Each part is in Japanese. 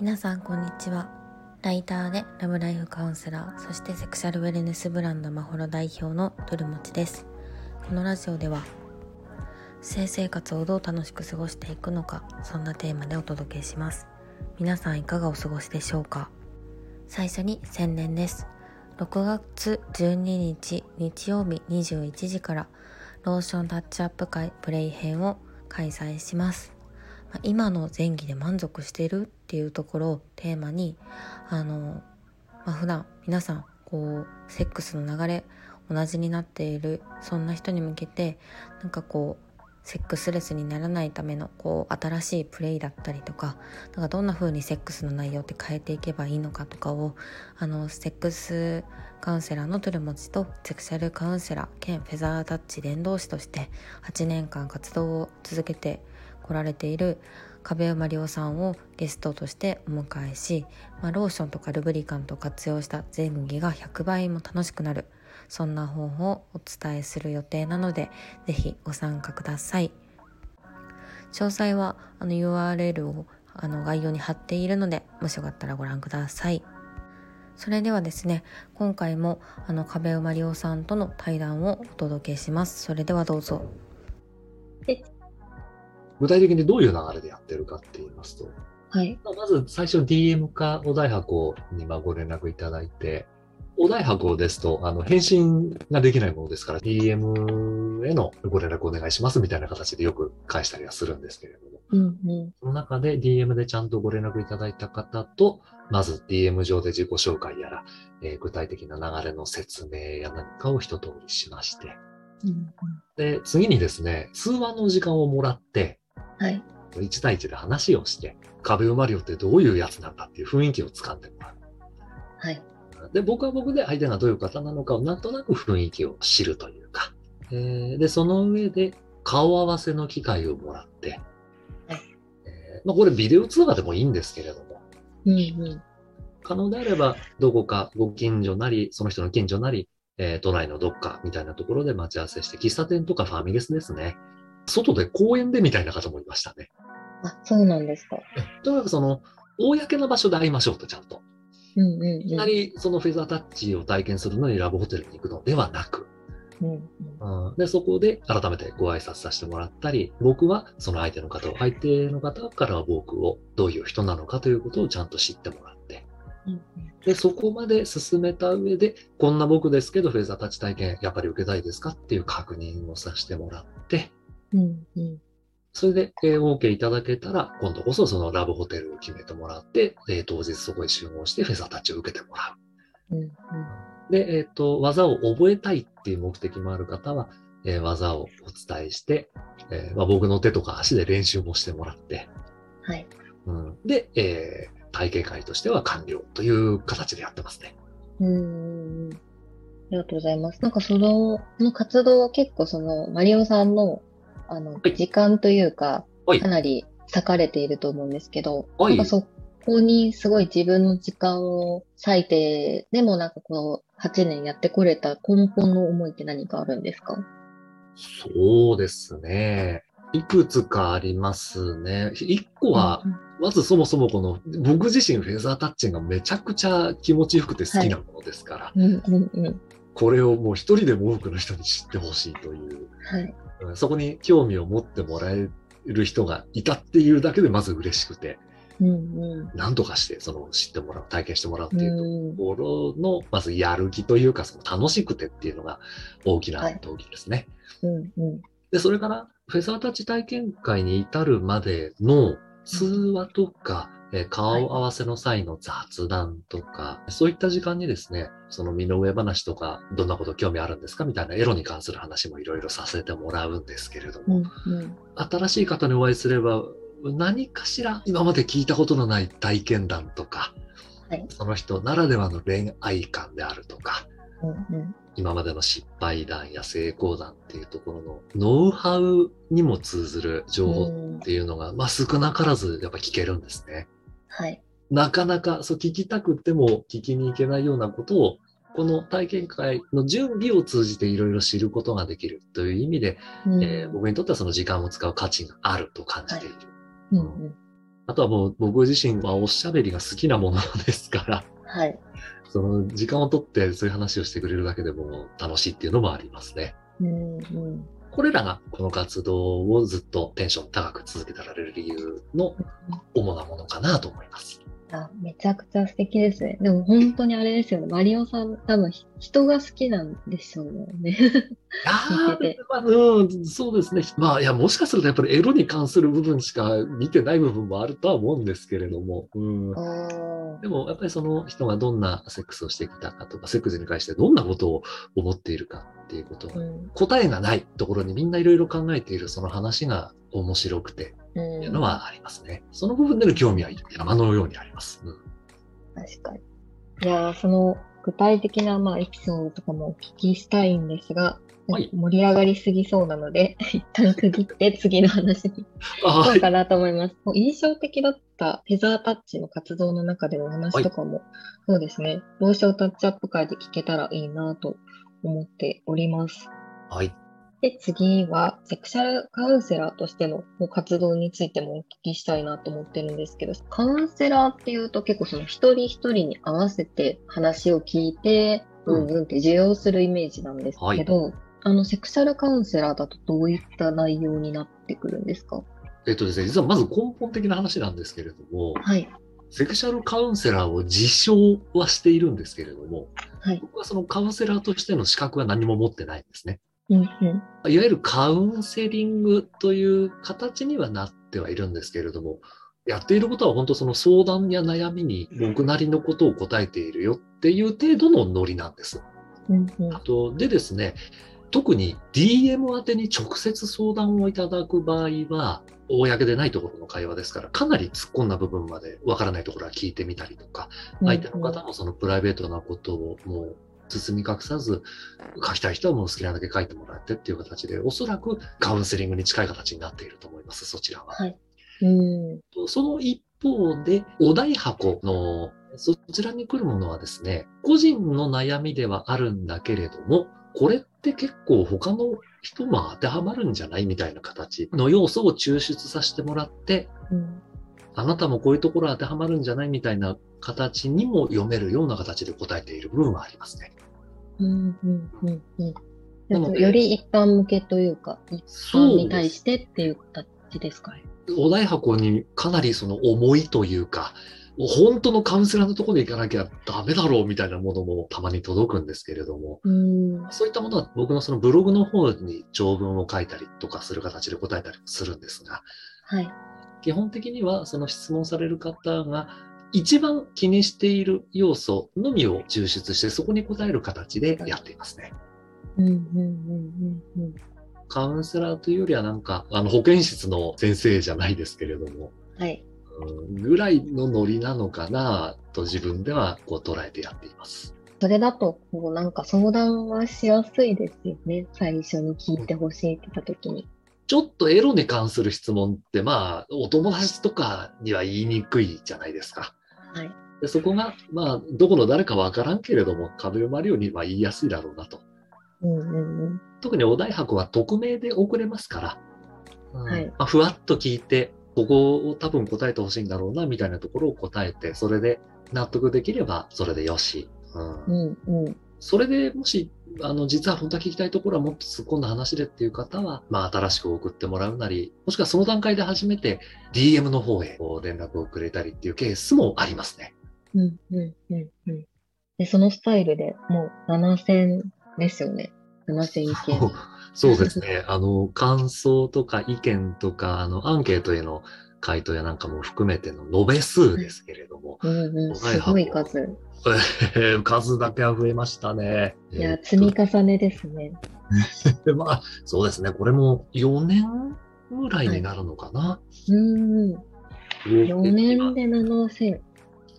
皆さんこんにちは。ライターでラブライフカウンセラーそしてセクシャルウェルネスブランドまほろ代表のトルモチです。このラジオでは性生活をどう楽しく過ごしていくのかそんなテーマでお届けします。皆さんいかがお過ごしでしょうか？最初に宣伝です。6月12日日曜日21時からローションタッチアップ会プレイ編を開催します。今の前期で満足しているっていうところをテーマにあの、まあ、普段皆さんこうセックスの流れ同じになっているそんな人に向けてなんかこうセックスレスにならないためのこう新しいプレイだったりとかなんかどんな風にセックスの内容って変えていけばいいのかとかをあのセックスカウンセラーのトルモチとセクシャルカウンセラー兼フェザータッチ伝道師として8年間活動を続けて来られている壁馬亮さんをゲストとしてお迎えし、まあ、ローションとかルブリカントを活用した前儀が100倍も楽しくなる。そんな方法をお伝えする予定なので是非ご参加ください。詳細はあの URL をあの概要に貼っているのでもしよかったらご覧ください。それではですね今回もあの壁馬亮さんとの対談をお届けします。それではどうぞ。具体的にどういう流れでやってるかって言いますと、はい。まず最初 DM かお題箱にまご連絡いただいて、お題箱ですと、あの、返信ができないものですから、DM へのご連絡お願いしますみたいな形でよく返したりはするんですけれども、うんうん、その中で DM でちゃんとご連絡いただいた方と、まず DM 上で自己紹介やら、えー、具体的な流れの説明や何かを一通りしまして、うんうん、で、次にですね、通話の時間をもらって、はい。1対1で話をして、壁生まれよってどういうやつなんだっていう雰囲気をつかんでもらう。はい。で、僕は僕で相手がどういう方なのかをなんとなく雰囲気を知るというか、えー、で、その上で顔合わせの機会をもらって、はい。えー、まあ、これビデオ通話でもいいんですけれども、うんうん。可能であれば、どこかご近所なり、その人の近所なり、えー、都内のどっかみたいなところで待ち合わせして、喫茶店とかファミレスですね。外で公園でみたいな方もいましたね。あ、そうなんですか。とにかくその、公な場所で会いましょうと、ちゃんと。うんうんうん、いきなりそのフェザータッチを体験するのにラブホテルに行くのではなく、うんうん、でそこで改めてご挨拶させてもらったり、僕はその相手の方を、相手の方からは僕をどういう人なのかということをちゃんと知ってもらって、でそこまで進めた上で、こんな僕ですけど、フェザータッチ体験、やっぱり受けたいですかっていう確認をさせてもらって、うんうん、それで、えー、OK いただけたら、今度こそそのラブホテルを決めてもらって、えー、当日そこへ集合してフェザータッチを受けてもらう。うんうん、で、えっ、ー、と、技を覚えたいっていう目的もある方は、えー、技をお伝えして、えーまあ、僕の手とか足で練習もしてもらって、はい。うん、で、えー、体験会としては完了という形でやってますね。うん。ありがとうございます。なんかその、その活動は結構その、マリオさんのあの、時間というか、かなり割かれていると思うんですけど、なんかそこにすごい自分の時間を割いて、でもなんかこの8年やってこれた根本の思いって何かあるんですか？そうですね。いくつかありますね。一個は、まずそもそもこの、僕自身フェザータッチンがめちゃくちゃ気持ちよくて好きなものですから、これをもう一人でも多くの人に知ってほしいという、はい、そこに興味を持ってもらえる人がいたっていうだけでまず嬉しくて、うんうん、何とかしてその知ってもらう、体験してもらうっていうところの、まずやる気というか、その楽しくてっていうのが大きな動機ですね。はいうんうん、で、それから、フェザータッチ体験会に至るまでの通話とか、え顔合わせの際の雑談とか、はい、そういった時間にですね、その身の上話とか、どんなこと興味あるんですか？みたいなエロに関する話もいろいろさせてもらうんですけれども、うんうん、新しい方にお会いすれば、何かしら今まで聞いたことのない体験談とか、はい、その人ならではの恋愛観であるとか、うんうん、今までの失敗談や成功談っていうところのノウハウにも通ずる情報っていうのが、まあ少なからずやっぱ聞けるんですね。はい。なかなか、そう聞きたくても聞きに行けないようなことを、この体験会の準備を通じていろいろ知ることができるという意味で、うん、えー、僕にとってはその時間を使う価値があると感じている。はい、うんうんあとはもう僕自身はおしゃべりが好きなものですから、はい。その時間をとってそういう話をしてくれるだけでも楽しいっていうのもありますね。うんうん、これらがこの活動をずっとテンション高く続けてられる理由の主なものかなと思います。あ、めちゃくちゃ素敵ですね。でも本当にあれですよね。マリオさん、多分人が好きなんでしょうね。あ あ、うん、そうですね。まあ、いや、もしかするとやっぱりエロに関する部分しか見てない部分もあるとは思うんですけれども。うん、でも、やっぱりその人がどんなセックスをしてきたかとか、セックスに関してどんなことを思っているかっていうこと、うん、答えがないところにみんないろいろ考えているその話が面白くて、っていうのはありますね。その部分での興味は山のようにあります。うん、確かに。いやその具体的な、まあ、エピソードとかもお聞きしたいんですが、はい、盛り上がりすぎそうなので、一旦区切って次の話に行こうかなと思います。はい、印象的だったフェザータッチの活動の中での話とかも、はい、そうですね、ローションタッチアップ会で聞けたらいいなと思っております。はい。で、次は、セクシャルカウンセラーとしての活動についてもお聞きしたいなと思ってるんですけど、カウンセラーっていうと結構その一人一人に合わせて話を聞いて、うんうんって受容するイメージなんですけど、はい、あの、セクシャルカウンセラーだとどういった内容になってくるんですか？えっとですね、実はまず根本的な話なんですけれども、はい。セクシャルカウンセラーを自称はしているんですけれども、はい、僕はそのカウンセラーとしての資格は何も持ってないんですね。うんうん、いわゆるカウンセリングという形にはなってはいるんですけれども、やっていることは本当その相談や悩みに僕なりのことを答えているよっていう程度のノリなんです。うんうん、あとでですね、特に DM 宛てに直接相談をいただく場合は、公でないところの会話ですから、かなり突っ込んだ部分までわからないところは聞いてみたりとか、相手の方のそのプライベートなことをもう包み隠さず、書きたい人はもう好きなだけ書いてもらってっていう形で、おそらくカウンセリングに近い形になっていると思います、そちらは。はい、うん。その一方で、お題箱のそちらに来るものはですね、個人の悩みではあるんだけれども、これって結構他の人も当てはまるんじゃないみたいな形の要素を抽出させてもらって、うん、あなたもこういうところ当てはまるんじゃないみたいな形にも読めるような形で答えている部分はありますね。うんうんうんうん。より一般向けというか、一般に対してっていう形ですかね。お題箱にかなりその重いというか、本当のカウンセラーのところに行かなきゃダメだろうみたいなものもたまに届くんですけれども、うそういったものは僕のそのブログの方に長文を書いたりとかする形で答えたりするんですが、はい、基本的にはその質問される方が一番気にしている要素のみを抽出してそこに答える形でやっていますね。カウンセラーというよりはなんかあの保健室の先生じゃないですけれども、はい、ぐらいのノリなのかなと自分ではこう捉えてやっています。それだと、こうなんか相談はしやすいですよね。最初に聞いてほしいって言った時に。ちょっとエロに関する質問って、まあ、お友達とかには言いにくいじゃないですか。はい。でそこが、まあ、どこの誰かわからんけれども、壁を回るようには言いやすいだろうなと。うんうんうん、特にお題箱は匿名で送れますから、うん、はいまあ、ふわっと聞いて、ここを多分答えてほしいんだろうな、みたいなところを答えて、それで納得できれば、それでよし。うん、うんうん、それでもしあの、実は本当は聞きたいところはもっと突っ込んだ話でっていう方は、まあ、新しく送ってもらうなり、もしくはその段階で初めて DM の方へ連絡をくれたりっていうケースもありますね。うん、うん、うん、うん。で、そのスタイルでもう7000ですよね。7000意見。そうですね。あの、感想とか意見とか、あの、アンケートへの回答やなんかも含めての延べ数ですけれども。うんうん、すごい数。数だけは増えましたね。いや、積み重ねですね。まあ、そうですね。これも4年ぐらいになるのかな。はい、うん。4年で7000。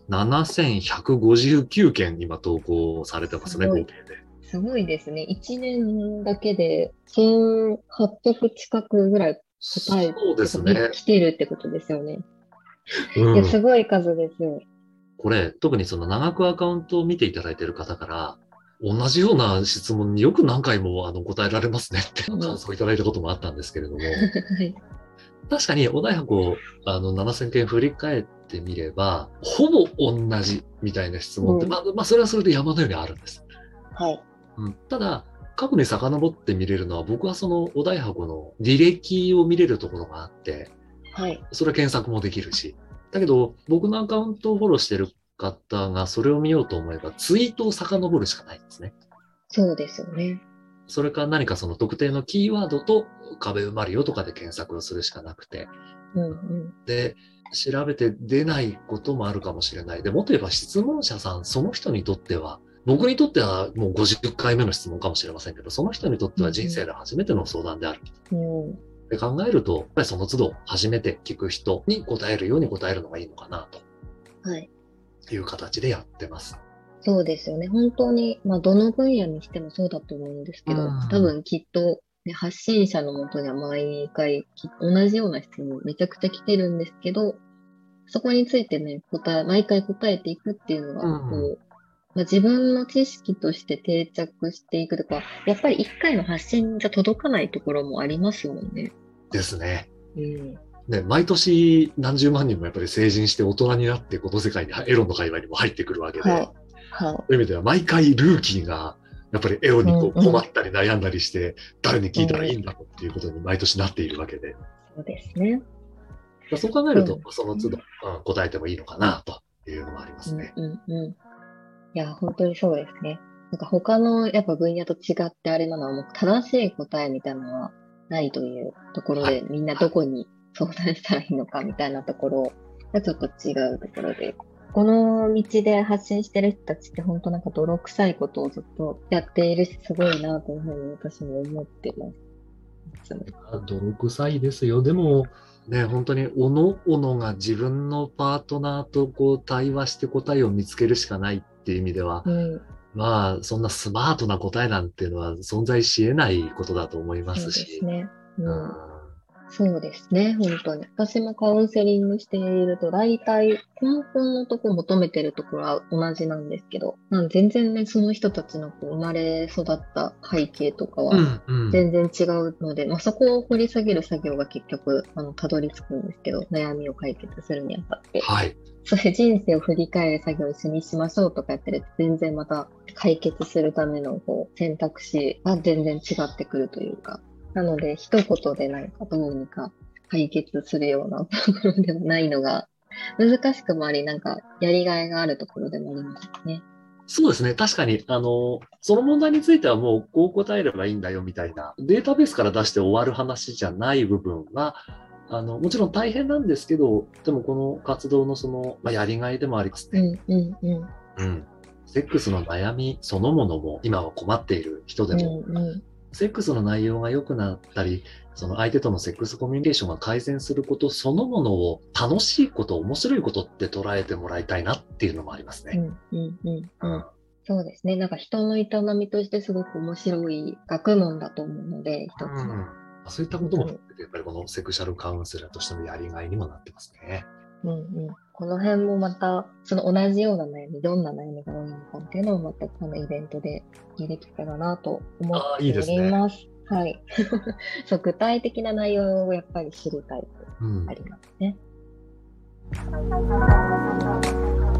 7159件今投稿されてますね、合計で。すごいですね。1年だけで1800近くぐらい答えそうですね。来てるってことですよね。うん、いやすごい数ですよ。これ、特にその長くアカウントを見ていただいている方から、同じような質問によく何回もあの答えられますねって感想をいただいたこともあったんですけれども、はい、確かにお題箱あの7000件振り返ってみれば、ほぼ同じみたいな質問って、うん、まあ、まあ、それはそれで山のようにあるんです。はい。うん、ただ、過去に遡って見れるのは、僕はそのお題箱の履歴を見れるところがあって、はい。それは検索もできるし。だけど、僕のアカウントをフォローしてる方がそれを見ようと思えば、ツイートを遡るしかないんですね。そうですよね。それから何かその特定のキーワードと壁埋まるよとかで検索をするしかなくて。うんうん、で、調べて出ないこともあるかもしれない。で、もっと言えば質問者さん、その人にとっては、僕にとってはもう50回目の質問かもしれませんけど、その人にとっては人生で初めての相談である。うん、で考えると、やっぱりその都度初めて聞く人に答えるように答えるのがいいのかなと。はい。いう形でやってます。そうですよね。本当に、まあ、どの分野にしてもそうだと思うんですけど、うん、多分きっと、ね、発信者のもとには毎回同じような質問めちゃくちゃ来てるんですけど、そこについてね、答え、毎回答えていくっていうのが、こう、うん、まあ、自分の知識として定着していくとか、やっぱり一回の発信じゃ届かないところもありますもんね。ですね。うん。ね、毎年何十万人もやっぱり成人して大人になってこの世界にエロの界隈にも入ってくるわけで、はいはい、そういう意味では毎回ルーキーがやっぱりエロにこう困ったり悩んだりして、誰に聞いたらいいんだろうっていうことに毎年なっているわけで。そうですね。そう考えると、その都度、うん、答えてもいいのかなというのもありますね。うんうんうん、いや、本当にそうですね。なんか他のやっぱ分野と違ってあれなのは、もう正しい答えみたいなのはないというところで、はい、みんなどこに 相談したらいいのかみたいなところがちょっと違うところで、この道で発信してる人たちって本当なんか泥臭いことをずっとやっているし、すごいなというふうに私も思ってます。泥臭いですよ。でも、ね、本当におのおのが自分のパートナーとこう対話して答えを見つけるしかないっていう意味では、うん、まあ、そんなスマートな答えなんていうのは存在し得ないことだと思いますし。そうですね。うん、うんそうですね、本当に。私もカウンセリングしていると、大体根本のとこ求めてるところは同じなんですけど、全然ね、その人たちのこう生まれ育った背景とかは全然違うので、うんうん、まあ、そこを掘り下げる作業が結局、あの、たどり着くんですけど、悩みを解決するにあたって。はい。それ人生を振り返る作業を一緒にしましょうとかやってると、全然また解決するためのこう選択肢が全然違ってくるというか、なので、一言でなんかどうにか解決するようなところでもないのが、難しくもあり、なんかやりがいがあるところでもありますね。そうですね。確かに、あの、その問題についてはもうこう答えればいいんだよみたいな、データベースから出して終わる話じゃない部分は、あの、もちろん大変なんですけど、でもこの活動のその、まあ、やりがいでもありますね。うんうん。セックスの悩みそのものも、今は困っている人でも、うんうん、セックスの内容が良くなったり、その相手とのセックスコミュニケーションが改善することそのものを楽しいこと、面白いことって捉えてもらいたいなっていうのもありますね。うんうんうんうん、そうですね。なんか人の営みとしてすごく面白い学問だと思うので、一つ、うん。そういったことも、やっぱりこのセクシャルカウンセラーとしてのやりがいにもなってますね。うんうんこの辺もまた、その同じような悩み、どんな悩みが多いのかっていうのをまたこのイベントでできたらなと思っております。いいすね、はい。そう具体的な内容をやっぱり知りたいとありますね。うん